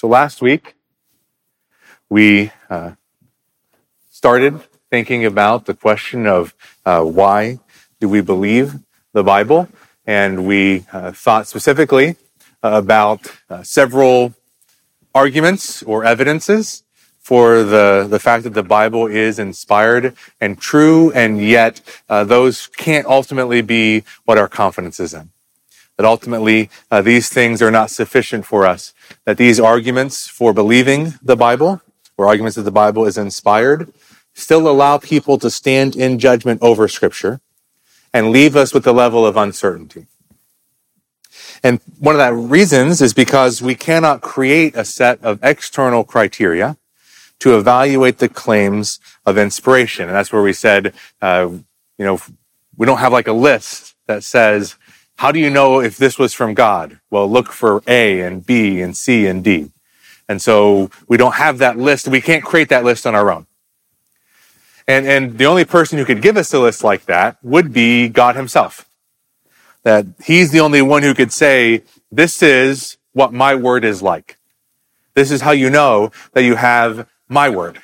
So last week, we uh, started thinking about the question of uh, why do we believe the Bible? And we uh, thought specifically about uh, several arguments or evidences for the, the fact that the Bible is inspired and true, and yet uh, those can't ultimately be what our confidence is in. That ultimately uh, these things are not sufficient for us. That these arguments for believing the Bible, or arguments that the Bible is inspired, still allow people to stand in judgment over Scripture and leave us with a level of uncertainty. And one of the reasons is because we cannot create a set of external criteria to evaluate the claims of inspiration. And that's where we said, uh, you know, we don't have like a list that says, how do you know if this was from God? Well, look for A and B and C and D. And so we don't have that list. We can't create that list on our own. And, and the only person who could give us a list like that would be God himself. That he's the only one who could say, this is what my word is like. This is how you know that you have my word.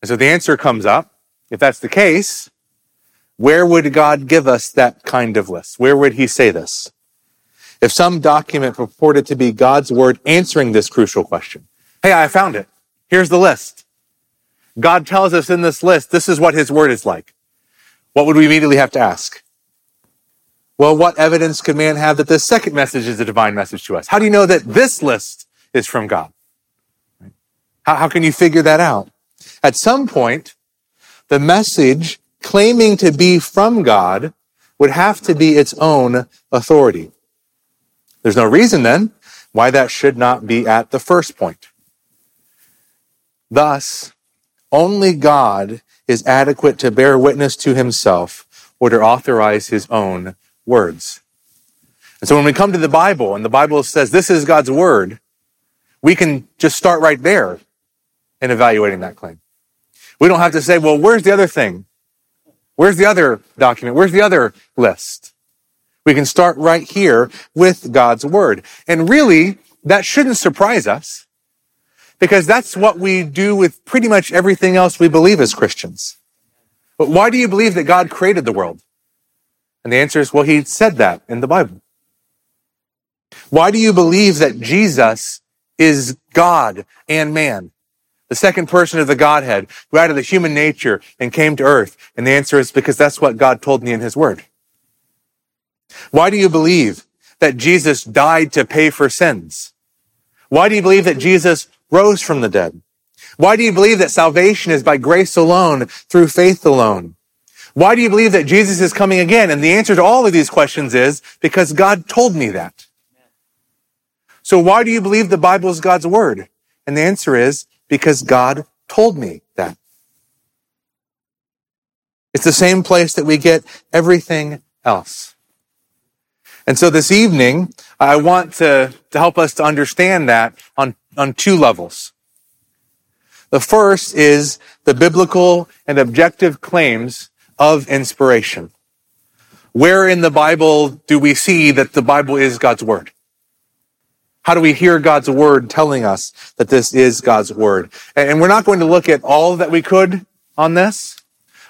And so the answer comes up. If that's the case, where would God give us that kind of list? Where would he say this? If some document purported to be God's word answering this crucial question. Hey, I found it. Here's the list. God tells us in this list, this is what his word is like. What would we immediately have to ask? Well, what evidence could man have that this second message is a divine message to us? How do you know that this list is from God? How, how can you figure that out? At some point, the message claiming to be from God would have to be its own authority. There's no reason then why that should not be at the first point. Thus, only God is adequate to bear witness to himself or to authorize his own words. And so when we come to the Bible and the Bible says this is God's word, we can just start right there in evaluating that claim. We don't have to say, well, where's the other thing? Where's the other document? Where's the other list? We can start right here with God's word. And really, that shouldn't surprise us because that's what we do with pretty much everything else we believe as Christians. But why do you believe that God created the world? And the answer is, well, he said that in the Bible. Why do you believe that Jesus is God and man? The second person of the Godhead, who added the human nature and came to earth? And the answer is because that's what God told me in his word. Why do you believe that Jesus died to pay for sins? Why do you believe that Jesus rose from the dead? Why do you believe that salvation is by grace alone, through faith alone? Why do you believe that Jesus is coming again? And the answer to all of these questions is because God told me that. So why do you believe the Bible is God's word? And the answer is because God told me that. It's the same place that we get everything else. And so this evening, I want to, to help us to understand that on, on two levels. The first is the biblical and objective claims of inspiration. Where in the Bible do we see that the Bible is God's Word? How do we hear God's word telling us that this is God's word? And we're not going to look at all that we could on this.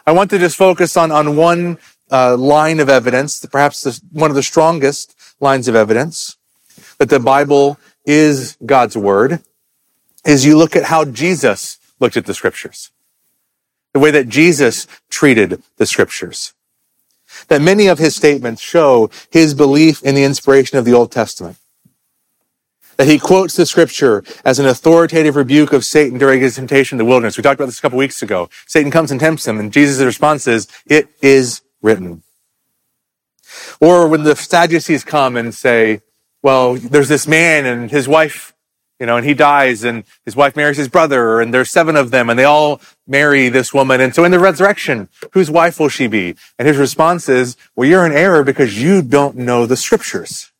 I want to just focus on, on one uh, line of evidence, perhaps the, one of the strongest lines of evidence that the Bible is God's word, is you look at how Jesus looked at the scriptures. The way that Jesus treated the scriptures. That many of his statements show his belief in the inspiration of the Old Testament that he quotes the scripture as an authoritative rebuke of Satan during his temptation in the wilderness. We talked about this a couple weeks ago. Satan comes and tempts him, and Jesus' response is, it is written. Or when the Sadducees come and say, well, there's this man and his wife, you know, and he dies and his wife marries his brother and there's seven of them and they all marry this woman. And so in the resurrection, whose wife will she be? And his response is, well, you're in error because you don't know the scriptures.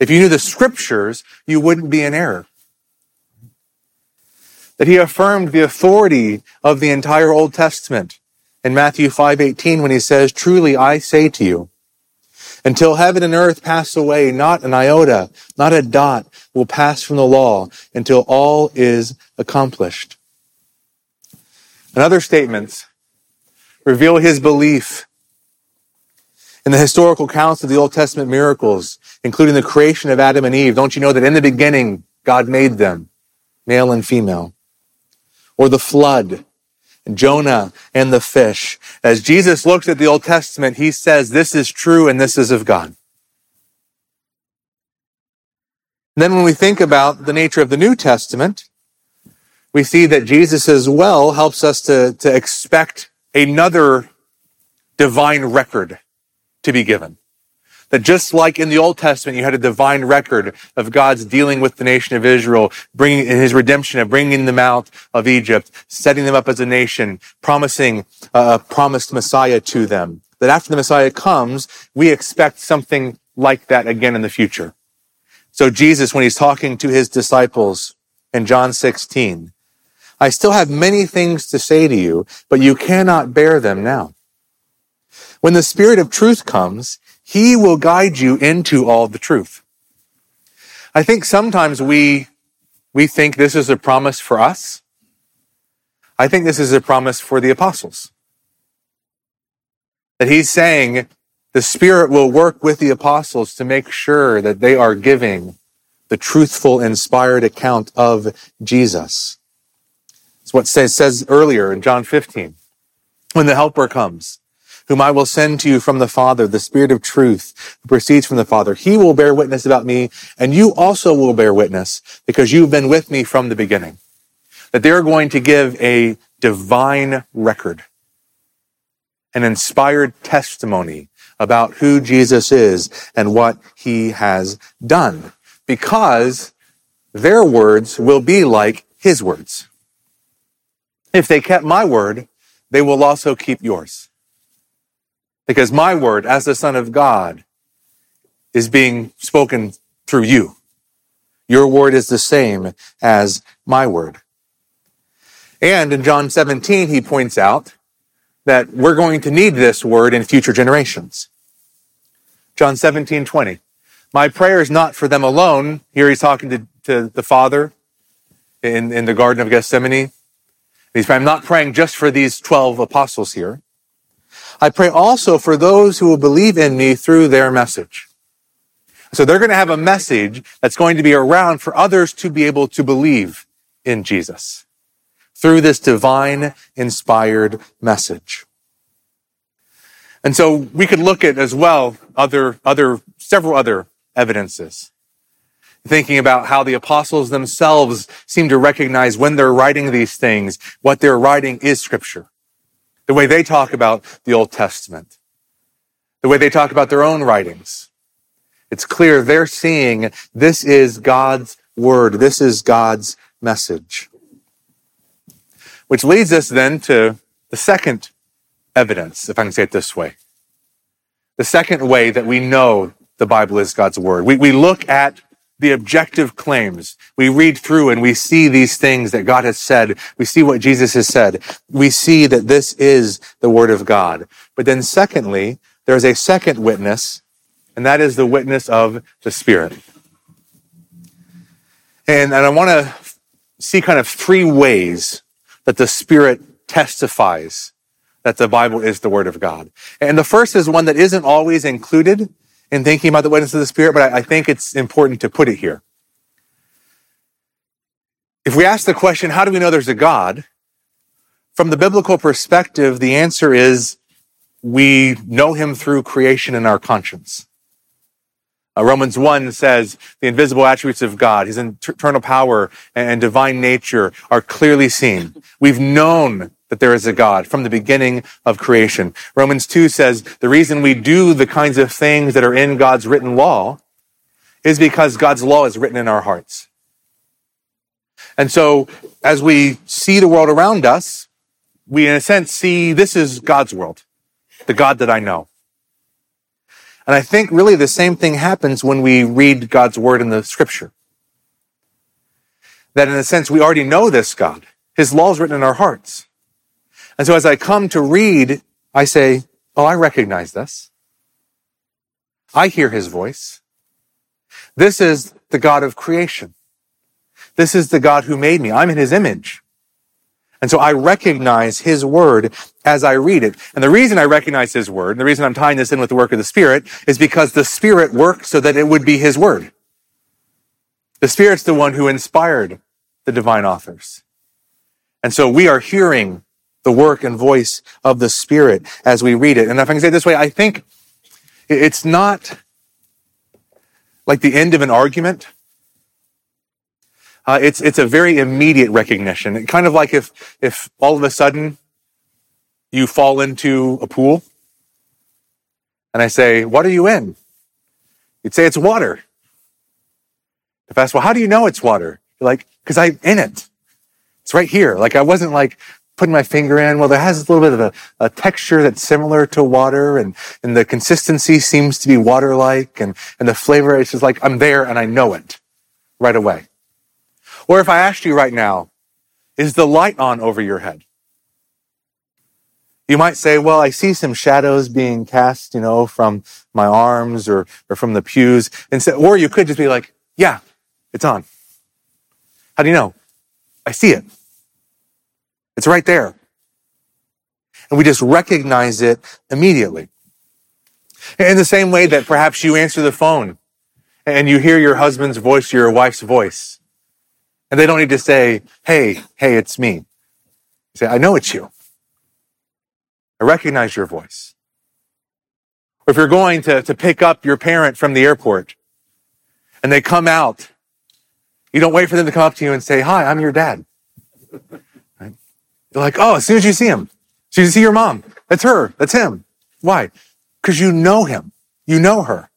If you knew the scriptures, you wouldn't be in error. That he affirmed the authority of the entire Old Testament in Matthew 5:18 when he says, "Truly I say to you, Until heaven and earth pass away, not an iota, not a dot will pass from the law until all is accomplished. And other statements reveal his belief in the historical accounts of the Old Testament miracles, including the creation of Adam and Eve. Don't you know that in the beginning, God made them, male and female? Or the flood, Jonah and the fish. As Jesus looks at the Old Testament, he says, this is true and this is of God. And then when we think about the nature of the New Testament, we see that Jesus as well helps us to, to expect another divine record to be given. That just like in the Old Testament, you had a divine record of God's dealing with the nation of Israel, bringing in his redemption of bringing them out of Egypt, setting them up as a nation, promising uh, a promised Messiah to them. That after the Messiah comes, we expect something like that again in the future. So Jesus, when he's talking to his disciples in John 16, I still have many things to say to you, but you cannot bear them now. When the Spirit of truth comes, he will guide you into all the truth. I think sometimes we, we think this is a promise for us. I think this is a promise for the apostles. That he's saying the Spirit will work with the apostles to make sure that they are giving the truthful, inspired account of Jesus. It's what says, says earlier in John 15. When the Helper comes, whom I will send to you from the Father, the Spirit of truth who proceeds from the Father. He will bear witness about me, and you also will bear witness because you've been with me from the beginning. That they're going to give a divine record, an inspired testimony about who Jesus is and what he has done because their words will be like his words. If they kept my word, they will also keep yours. Because my word, as the Son of God, is being spoken through you. Your word is the same as my word. And in John 17, he points out that we're going to need this word in future generations. John 17, 20. My prayer is not for them alone. Here he's talking to, to the Father in, in the Garden of Gethsemane. He's, I'm not praying just for these 12 apostles here. I pray also for those who will believe in me through their message. So they're going to have a message that's going to be around for others to be able to believe in Jesus through this divine inspired message. And so we could look at as well other, other, several other evidences. Thinking about how the apostles themselves seem to recognize when they're writing these things, what they're writing is scripture the way they talk about the Old Testament, the way they talk about their own writings. It's clear they're seeing this is God's word. This is God's message. Which leads us then to the second evidence, if I can say it this way. The second way that we know the Bible is God's word. We, we look at the objective claims. We read through and we see these things that God has said. We see what Jesus has said. We see that this is the word of God. But then secondly, there's a second witness, and that is the witness of the Spirit. And, and I want to see kind of three ways that the Spirit testifies that the Bible is the Word of God. And the first is one that isn't always included in thinking about the witness of the Spirit, but I, I think it's important to put it here. If we ask the question, how do we know there's a God? From the biblical perspective, the answer is we know him through creation in our conscience. Uh, Romans 1 says the invisible attributes of God, his eternal power and divine nature are clearly seen. We've known that there is a God from the beginning of creation. Romans 2 says the reason we do the kinds of things that are in God's written law is because God's law is written in our hearts. And so as we see the world around us, we in a sense see this is God's world, the God that I know. And I think really the same thing happens when we read God's word in the scripture. That in a sense, we already know this God. His law is written in our hearts. And so as I come to read, I say, Oh, I recognize this. I hear his voice. This is the God of creation. This is the God who made me. I'm in his image. And so I recognize his word as I read it. And the reason I recognize his word, and the reason I'm tying this in with the work of the Spirit, is because the Spirit worked so that it would be his word. The Spirit's the one who inspired the divine authors. And so we are hearing the work and voice of the Spirit as we read it. And if I can say it this way, I think it's not like the end of an argument uh, it's it's a very immediate recognition. It kind of like if if all of a sudden you fall into a pool, and I say, "What are you in?" You'd say, "It's water." If I ask, "Well, how do you know it's water?" You're like, "Because I'm in it. It's right here." Like I wasn't like putting my finger in. Well, there has a little bit of a, a, texture that's similar to water and, and the consistency seems to be water-like and, and the flavor is just like, I'm there and I know it right away. Or if I asked you right now, is the light on over your head? You might say, well, I see some shadows being cast, you know, from my arms or, or from the pews. And so, or you could just be like, yeah, it's on. How do you know? I see it. It's right there. And we just recognize it immediately. In the same way that perhaps you answer the phone and you hear your husband's voice your wife's voice. And they don't need to say, hey, hey, it's me. You say, I know it's you. I recognize your voice. Or if you're going to, to pick up your parent from the airport and they come out, you don't wait for them to come up to you and say, hi, I'm your dad. You're like, oh, as soon as you see him, as soon as you see your mom, that's her, that's him. Why? Because you know him. You know her.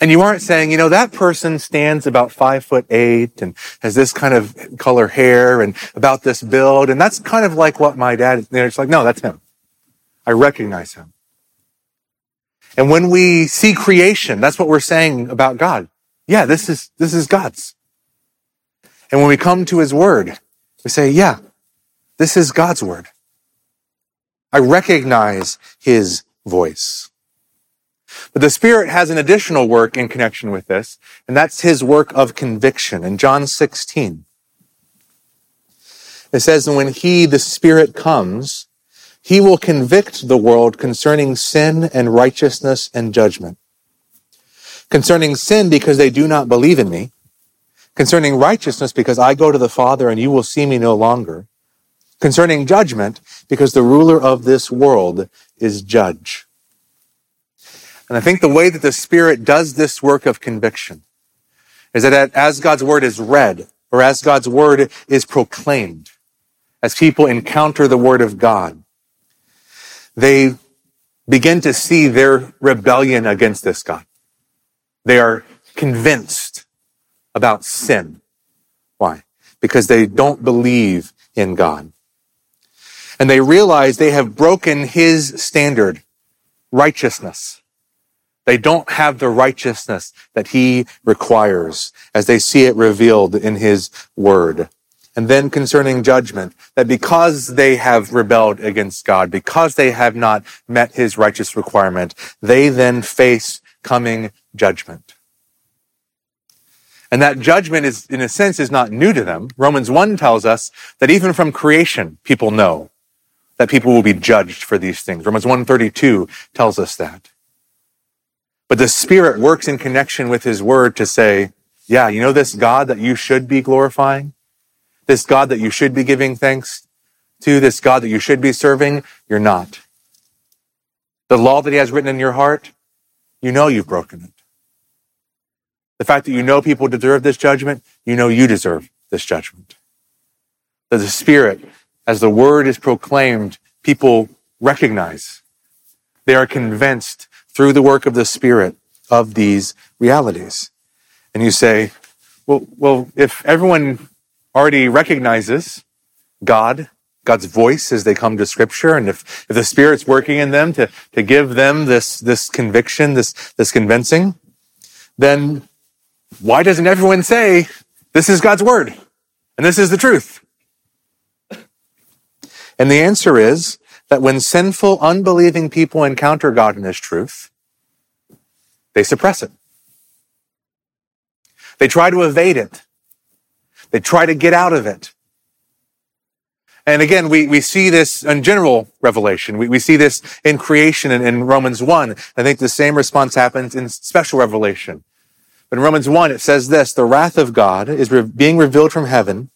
And you aren't saying, you know, that person stands about five foot eight and has this kind of color hair and about this build. And that's kind of like what my dad is. It's like, no, that's him. I recognize him. And when we see creation, that's what we're saying about God. Yeah, this is, this is God's. And when we come to his word, we say, yeah, this is God's word. I recognize his voice. But the Spirit has an additional work in connection with this, and that's his work of conviction. In John 16, it says, And when he, the Spirit, comes, he will convict the world concerning sin and righteousness and judgment. Concerning sin, because they do not believe in me. Concerning righteousness, because I go to the Father and you will see me no longer. Concerning judgment, because the ruler of this world is judge. And I think the way that the Spirit does this work of conviction is that as God's word is read, or as God's word is proclaimed, as people encounter the word of God, they begin to see their rebellion against this God. They are convinced about sin. Why? Because they don't believe in God. And they realize they have broken his standard, righteousness. They don't have the righteousness that he requires as they see it revealed in his word. And then concerning judgment, that because they have rebelled against God, because they have not met his righteous requirement, they then face coming judgment. And that judgment is, in a sense, is not new to them. Romans 1 tells us that even from creation, people know that people will be judged for these things. Romans 132 tells us that. But the Spirit works in connection with His Word to say, yeah, you know this God that you should be glorifying? This God that you should be giving thanks to? This God that you should be serving? You're not. The law that He has written in your heart, you know you've broken it. The fact that you know people deserve this judgment, you know you deserve this judgment. That the Spirit, as the Word is proclaimed, people recognize. They are convinced through the work of the Spirit of these realities. And you say, well, well, if everyone already recognizes God, God's voice as they come to scripture, and if, if the Spirit's working in them to, to give them this, this conviction, this, this convincing, then why doesn't everyone say, this is God's word and this is the truth? And the answer is that when sinful, unbelieving people encounter God in His truth, they suppress it. They try to evade it. They try to get out of it. And again, we, we see this in general revelation. We, we see this in creation in, in Romans 1. I think the same response happens in special revelation. But in Romans 1, it says this, the wrath of God is re- being revealed from heaven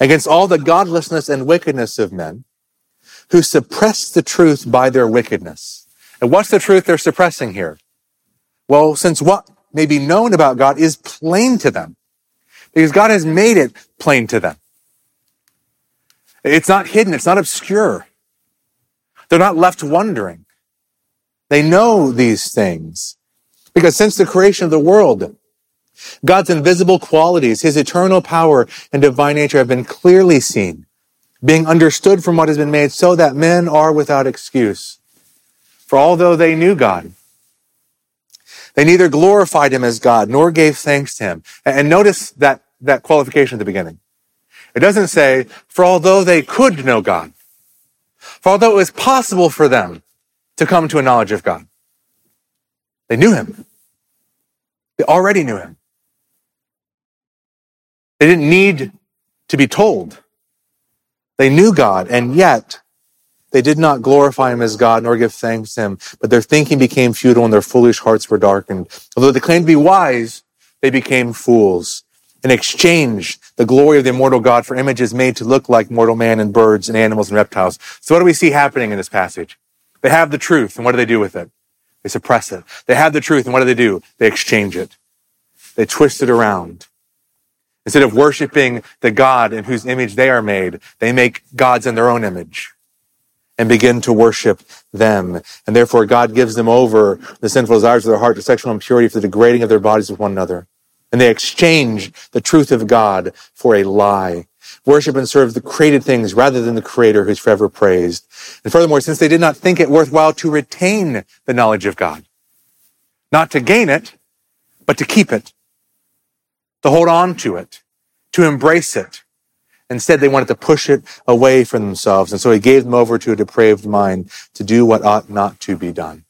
against all the godlessness and wickedness of men who suppress the truth by their wickedness. And what's the truth they're suppressing here? Well, since what may be known about God is plain to them, because God has made it plain to them. It's not hidden. It's not obscure. They're not left wondering. They know these things. Because since the creation of the world, God's invisible qualities, his eternal power and divine nature have been clearly seen, being understood from what has been made so that men are without excuse. For although they knew God, they neither glorified him as God nor gave thanks to him. And notice that, that qualification at the beginning. It doesn't say, for although they could know God, for although it was possible for them to come to a knowledge of God, they knew him. They already knew him. They didn't need to be told. They knew God, and yet they did not glorify him as God nor give thanks to him, but their thinking became futile and their foolish hearts were darkened. Although they claimed to be wise, they became fools and exchanged the glory of the immortal God for images made to look like mortal man and birds and animals and reptiles. So what do we see happening in this passage? They have the truth, and what do they do with it? They suppress it. They have the truth, and what do they do? They exchange it. They twist it around. Instead of worshiping the God in whose image they are made, they make gods in their own image and begin to worship them. And therefore God gives them over the sinful desires of their heart to sexual impurity for the degrading of their bodies with one another. And they exchange the truth of God for a lie. Worship and serve the created things rather than the creator who's forever praised. And furthermore, since they did not think it worthwhile to retain the knowledge of God, not to gain it, but to keep it, to hold on to it, to embrace it. Instead, they wanted to push it away from themselves. And so he gave them over to a depraved mind to do what ought not to be done.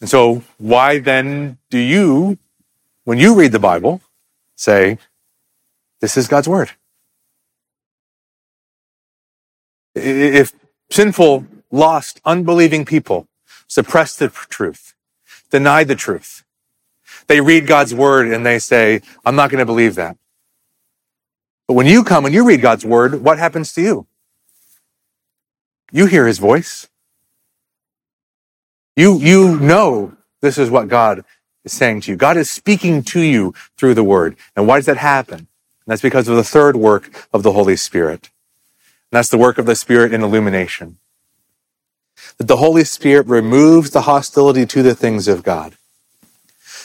And so, why then do you, when you read the Bible, say, this is God's word? If sinful, lost, unbelieving people suppress the truth, deny the truth, they read God's word and they say, I'm not going to believe that. But when you come and you read God's word, what happens to you? You hear his voice. You, you know this is what God is saying to you. God is speaking to you through the word. And why does that happen? And that's because of the third work of the Holy Spirit. And that's the work of the Spirit in illumination. That the Holy Spirit removes the hostility to the things of God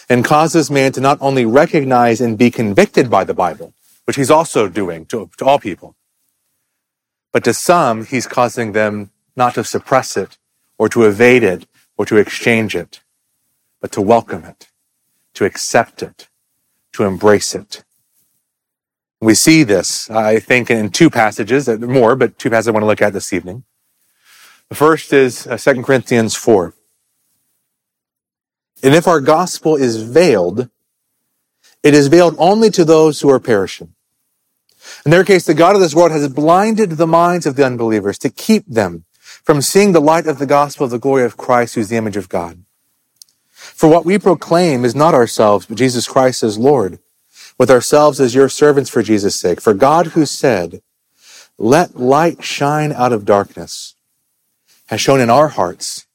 and causes man to not only recognize and be convicted by the Bible, which he's also doing to, to all people, but to some, he's causing them not to suppress it or to evade it or to exchange it, but to welcome it, to accept it, to embrace it. We see this, I think, in two passages, uh, more, but two passages I want to look at this evening. The first is 2 uh, Corinthians 4. And if our gospel is veiled, it is veiled only to those who are perishing. In their case, the God of this world has blinded the minds of the unbelievers to keep them from seeing the light of the gospel of the glory of Christ, who is the image of God. For what we proclaim is not ourselves, but Jesus Christ as Lord, with ourselves as your servants for Jesus' sake. For God who said, let light shine out of darkness, has shown in our hearts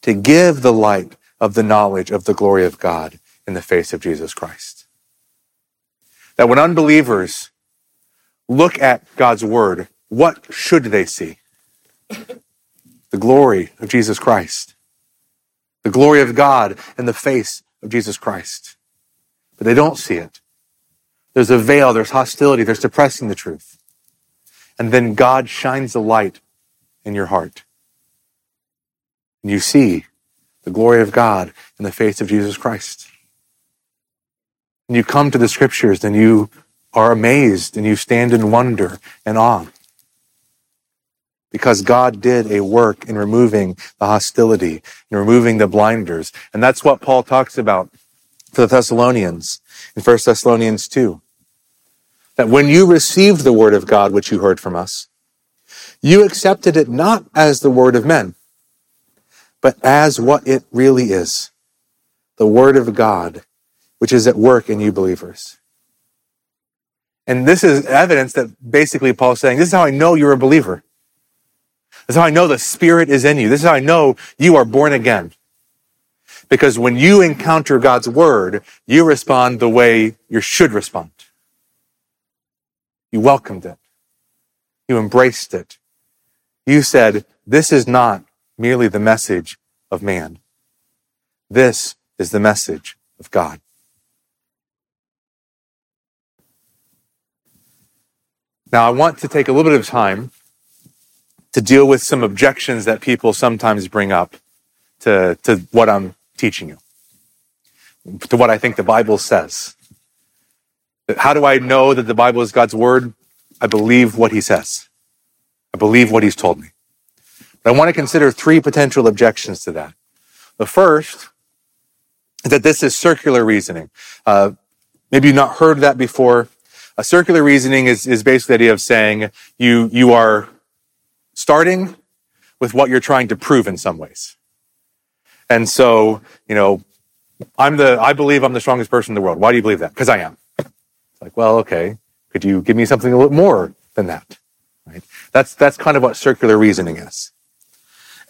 to give the light of the knowledge of the glory of God in the face of Jesus Christ. That when unbelievers look at God's word, what should they see? The glory of Jesus Christ. The glory of God in the face of Jesus Christ. But they don't see it. There's a veil, there's hostility, there's suppressing the truth. And then God shines the light in your heart. And you see the glory of God in the face of Jesus Christ. And you come to the scriptures and you are amazed and you stand in wonder and awe. because God did a work in removing the hostility, in removing the blinders. And that's what Paul talks about for the Thessalonians in 1 Thessalonians 2. That when you received the word of God, which you heard from us, you accepted it not as the word of men, but as what it really is. The word of God, which is at work in you believers. And this is evidence that basically Paul's saying, this is how I know you're a believer. This is how I know the Spirit is in you. This is how I know you are born again. Because when you encounter God's Word, you respond the way you should respond. You welcomed it. You embraced it. You said, this is not merely the message of man. This is the message of God. Now, I want to take a little bit of time to deal with some objections that people sometimes bring up to, to what I'm teaching you, to what I think the Bible says. How do I know that the Bible is God's word? I believe what he says. I believe what he's told me. But I want to consider three potential objections to that. The first is that this is circular reasoning. Uh, maybe you've not heard that before. A circular reasoning is, is basically the idea of saying you, you are starting with what you're trying to prove in some ways. And so, you know, I'm the, I believe I'm the strongest person in the world. Why do you believe that? Because I am. It's like, well, okay. Could you give me something a little more than that? Right? That's, that's kind of what circular reasoning is.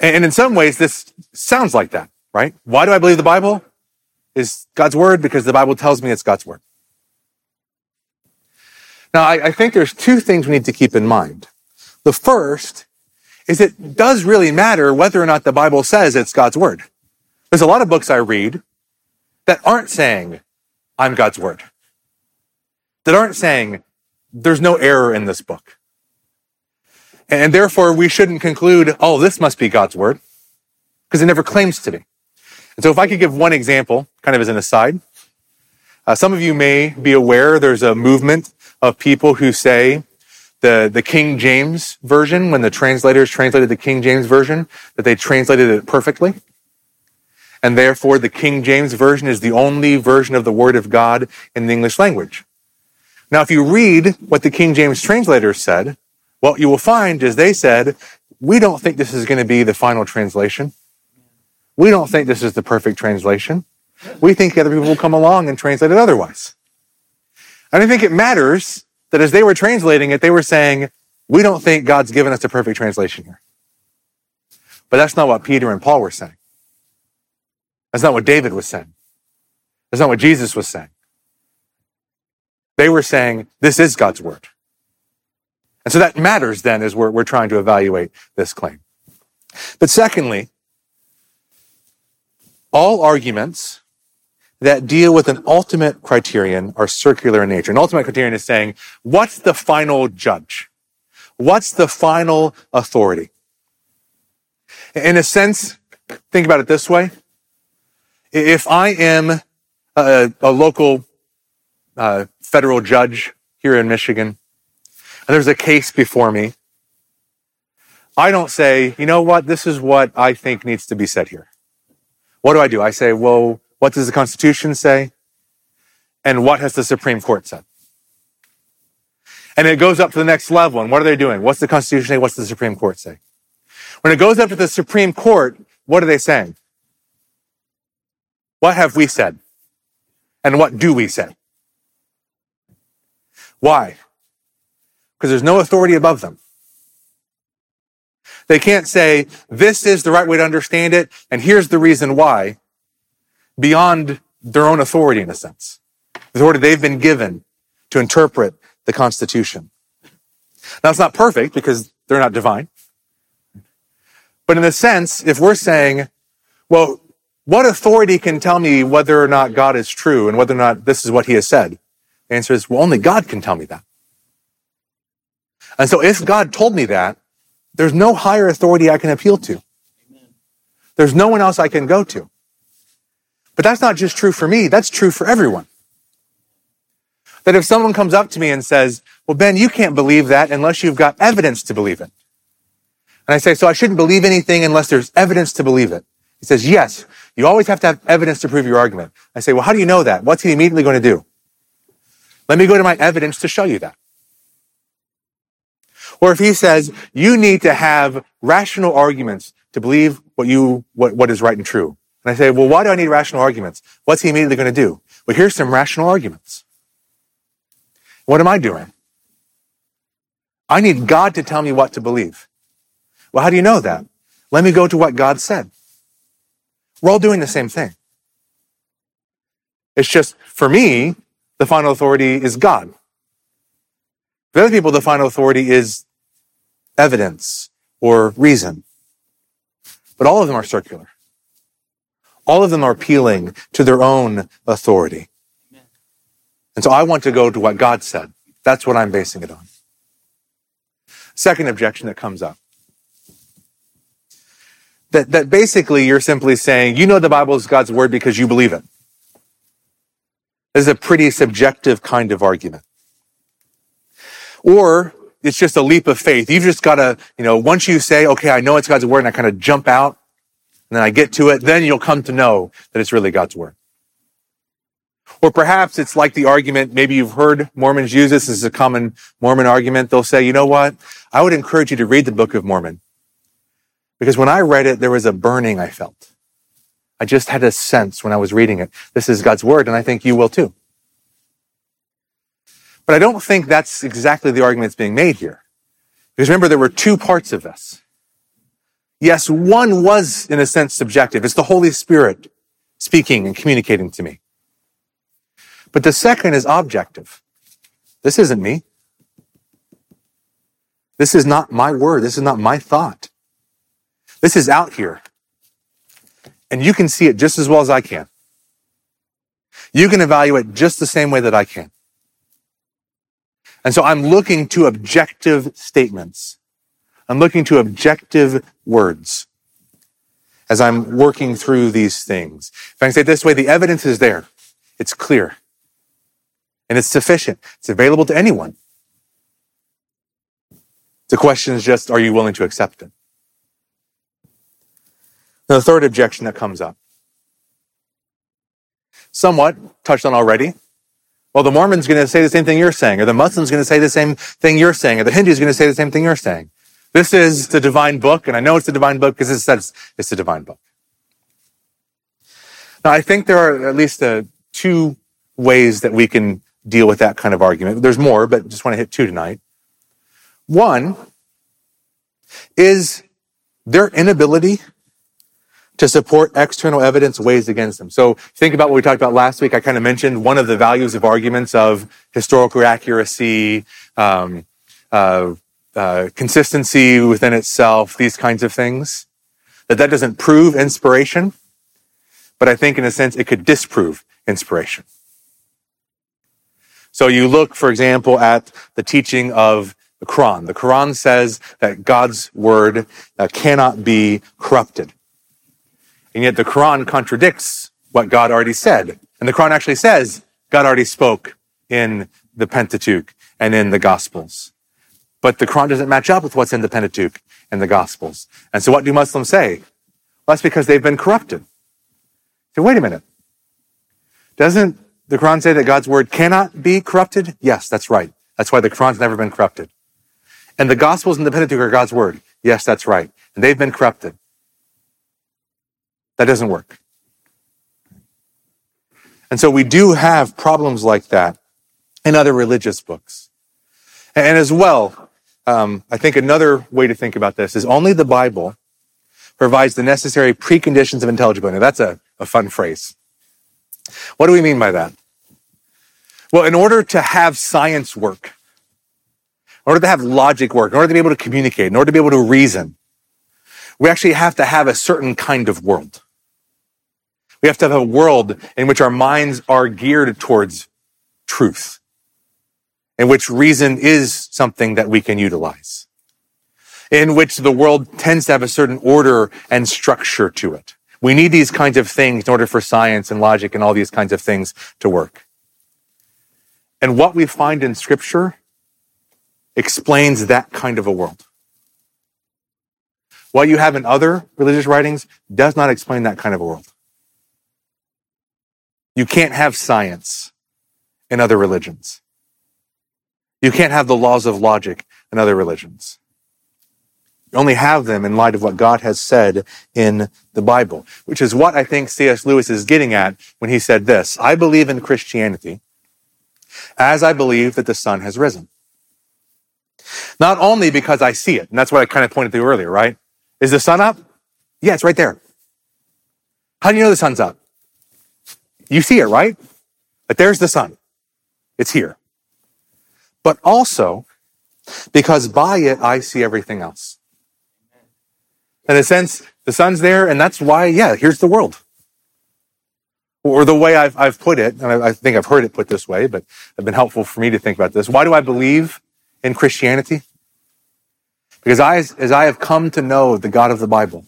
And in some ways, this sounds like that, right? Why do I believe the Bible is God's word? Because the Bible tells me it's God's word. Now, I, I think there's two things we need to keep in mind. The first is it does really matter whether or not the Bible says it's God's word. There's a lot of books I read that aren't saying, I'm God's word. That aren't saying, there's no error in this book. And therefore, we shouldn't conclude, oh, this must be God's word, because it never claims to be. And so if I could give one example, kind of as an aside, uh, some of you may be aware there's a movement of people who say the, the King James version, when the translators translated the King James version, that they translated it perfectly. And therefore, the King James version is the only version of the Word of God in the English language. Now, if you read what the King James translators said, what you will find is they said, we don't think this is going to be the final translation. We don't think this is the perfect translation. We think other people will come along and translate it otherwise. I don't think it matters that as they were translating it, they were saying, we don't think God's given us a perfect translation here. But that's not what Peter and Paul were saying. That's not what David was saying. That's not what Jesus was saying. They were saying, this is God's word. And so that matters then as we're, we're trying to evaluate this claim. But secondly, all arguments that deal with an ultimate criterion are circular in nature. An ultimate criterion is saying, what's the final judge? What's the final authority? In a sense, think about it this way. If I am a, a local uh, federal judge here in Michigan, there's a case before me, I don't say, you know what, this is what I think needs to be said here. What do I do? I say, well, what does the Constitution say? And what has the Supreme Court said? And it goes up to the next level. And what are they doing? What's the Constitution say? What's the Supreme Court say? When it goes up to the Supreme Court, what are they saying? What have we said? And what do we say? Why? Because there's no authority above them. They can't say, this is the right way to understand it, and here's the reason why beyond their own authority in a sense. The authority they've been given to interpret the Constitution. Now it's not perfect because they're not divine. But in a sense, if we're saying, well, what authority can tell me whether or not God is true and whether or not this is what he has said? The answer is, well, only God can tell me that. And so if God told me that, there's no higher authority I can appeal to. There's no one else I can go to. But that's not just true for me, that's true for everyone. That if someone comes up to me and says, well, Ben, you can't believe that unless you've got evidence to believe it. And I say, so I shouldn't believe anything unless there's evidence to believe it. He says, yes, you always have to have evidence to prove your argument. I say, well, how do you know that? What's he immediately going to do? Let me go to my evidence to show you that. Or if he says, you need to have rational arguments to believe what you, what, what is right and true. And I say, well, why do I need rational arguments? What's he immediately going to do? Well, here's some rational arguments. What am I doing? I need God to tell me what to believe. Well, how do you know that? Let me go to what God said. We're all doing the same thing. It's just, for me, the final authority is God. For other people, the final authority is evidence or reason. But all of them are circular. All of them are appealing to their own authority. And so I want to go to what God said. That's what I'm basing it on. Second objection that comes up. That, that basically you're simply saying, you know the Bible is God's word because you believe it. This is a pretty subjective kind of argument. Or it's just a leap of faith. You've just got to, you know, once you say, okay, I know it's God's word and I kind of jump out and then I get to it, then you'll come to know that it's really God's word. Or perhaps it's like the argument, maybe you've heard Mormons use this, this is a common Mormon argument. They'll say, you know what? I would encourage you to read the Book of Mormon. Because when I read it, there was a burning I felt. I just had a sense when I was reading it. This is God's word, and I think you will too. But I don't think that's exactly the argument that's being made here. Because remember, there were two parts of this. Yes, one was, in a sense, subjective. It's the Holy Spirit speaking and communicating to me. But the second is objective. This isn't me. This is not my word. This is not my thought. This is out here. And you can see it just as well as I can. You can evaluate just the same way that I can. And so I'm looking to objective statements. I'm looking to objective words as I'm working through these things. If I can say it this way, the evidence is there. It's clear. And it's sufficient. It's available to anyone. The question is just, are you willing to accept it? Now, the third objection that comes up, somewhat touched on already, well, the Mormon's going to say the same thing you're saying, or the Muslim's going to say the same thing you're saying, or the Hindu's going to say the same thing you're saying. This is the divine book, and I know it's the divine book because it says it's the divine book. Now, I think there are at least uh, two ways that we can deal with that kind of argument. There's more, but just want to hit two tonight. One is their inability to support external evidence weighs against them. So think about what we talked about last week. I kind of mentioned one of the values of arguments of historical accuracy, um, uh, uh, consistency within itself, these kinds of things. That that doesn't prove inspiration, but I think in a sense it could disprove inspiration. So you look, for example, at the teaching of the Quran. The Quran says that God's word uh, cannot be corrupted. And yet the Quran contradicts what God already said. And the Quran actually says God already spoke in the Pentateuch and in the Gospels. But the Quran doesn't match up with what's in the Pentateuch and the Gospels. And so what do Muslims say? Well, that's because they've been corrupted. So wait a minute. Doesn't the Quran say that God's word cannot be corrupted? Yes, that's right. That's why the Quran's never been corrupted. And the Gospels and the Pentateuch are God's word. Yes, that's right. And they've been corrupted. That doesn't work. And so we do have problems like that in other religious books. And as well, um, I think another way to think about this is only the Bible provides the necessary preconditions of intelligibility. Now, that's a, a fun phrase. What do we mean by that? Well, in order to have science work, in order to have logic work, in order to be able to communicate, in order to be able to reason, we actually have to have a certain kind of world. We have to have a world in which our minds are geared towards truth, in which reason is something that we can utilize, in which the world tends to have a certain order and structure to it. We need these kinds of things in order for science and logic and all these kinds of things to work. And what we find in scripture explains that kind of a world. What you have in other religious writings does not explain that kind of a world. You can't have science in other religions. You can't have the laws of logic in other religions. You only have them in light of what God has said in the Bible, which is what I think C.S. Lewis is getting at when he said this. I believe in Christianity as I believe that the sun has risen. Not only because I see it, and that's what I kind of pointed to earlier, right? Is the sun up? Yeah, it's right there. How do you know the sun's up? You see it, right? But there's the sun. It's here. But also because by it I see everything else. In a sense, the sun's there, and that's why, yeah, here's the world. Or the way I've, I've put it, and I, I think I've heard it put this way, but it's been helpful for me to think about this. Why do I believe in Christianity? Because I, as I have come to know the God of the Bible,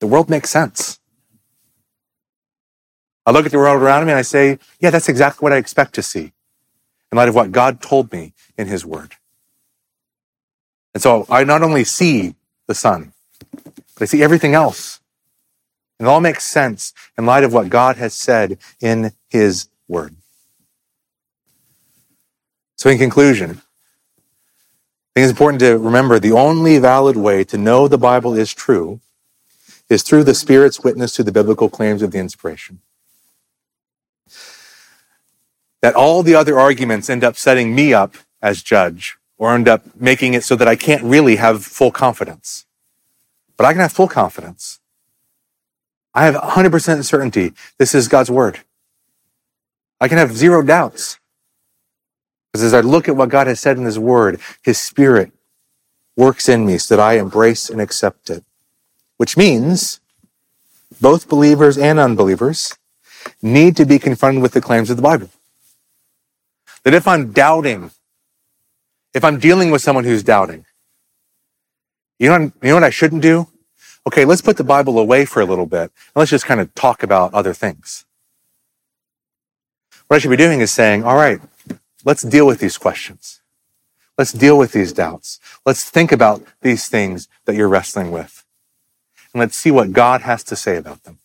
the world makes sense. I look at the world around me and I say, yeah, that's exactly what I expect to see in light of what God told me in His Word. And so I not only see the sun, but I see everything else. And it all makes sense in light of what God has said in His Word. So, in conclusion, I think it's important to remember the only valid way to know the Bible is true is through the Spirit's witness to the biblical claims of the inspiration. That all the other arguments end up setting me up as judge or end up making it so that I can't really have full confidence. But I can have full confidence. I have 100% certainty this is God's word. I can have zero doubts. Because as I look at what God has said in His Word, His Spirit works in me so that I embrace and accept it. Which means both believers and unbelievers need to be confronted with the claims of the Bible. That if I'm doubting, if I'm dealing with someone who's doubting, you know, you know what I shouldn't do? Okay, let's put the Bible away for a little bit and let's just kind of talk about other things. What I should be doing is saying, all right, Let's deal with these questions. Let's deal with these doubts. Let's think about these things that you're wrestling with. And let's see what God has to say about them.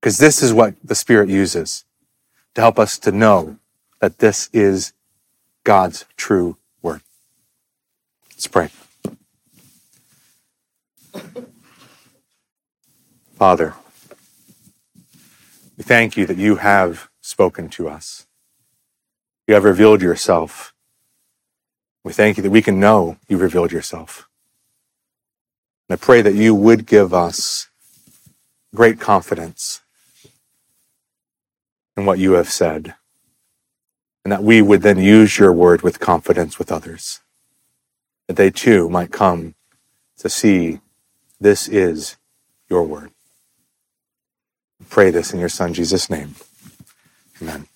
Because this is what the Spirit uses to help us to know that this is God's true word. Let's pray. Father, we thank you that you have spoken to us. You have revealed yourself. We thank you that we can know you revealed yourself. And I pray that you would give us great confidence in what you have said, and that we would then use your word with confidence with others, that they too might come to see this is your word. pray this in your son Jesus' name. Amen.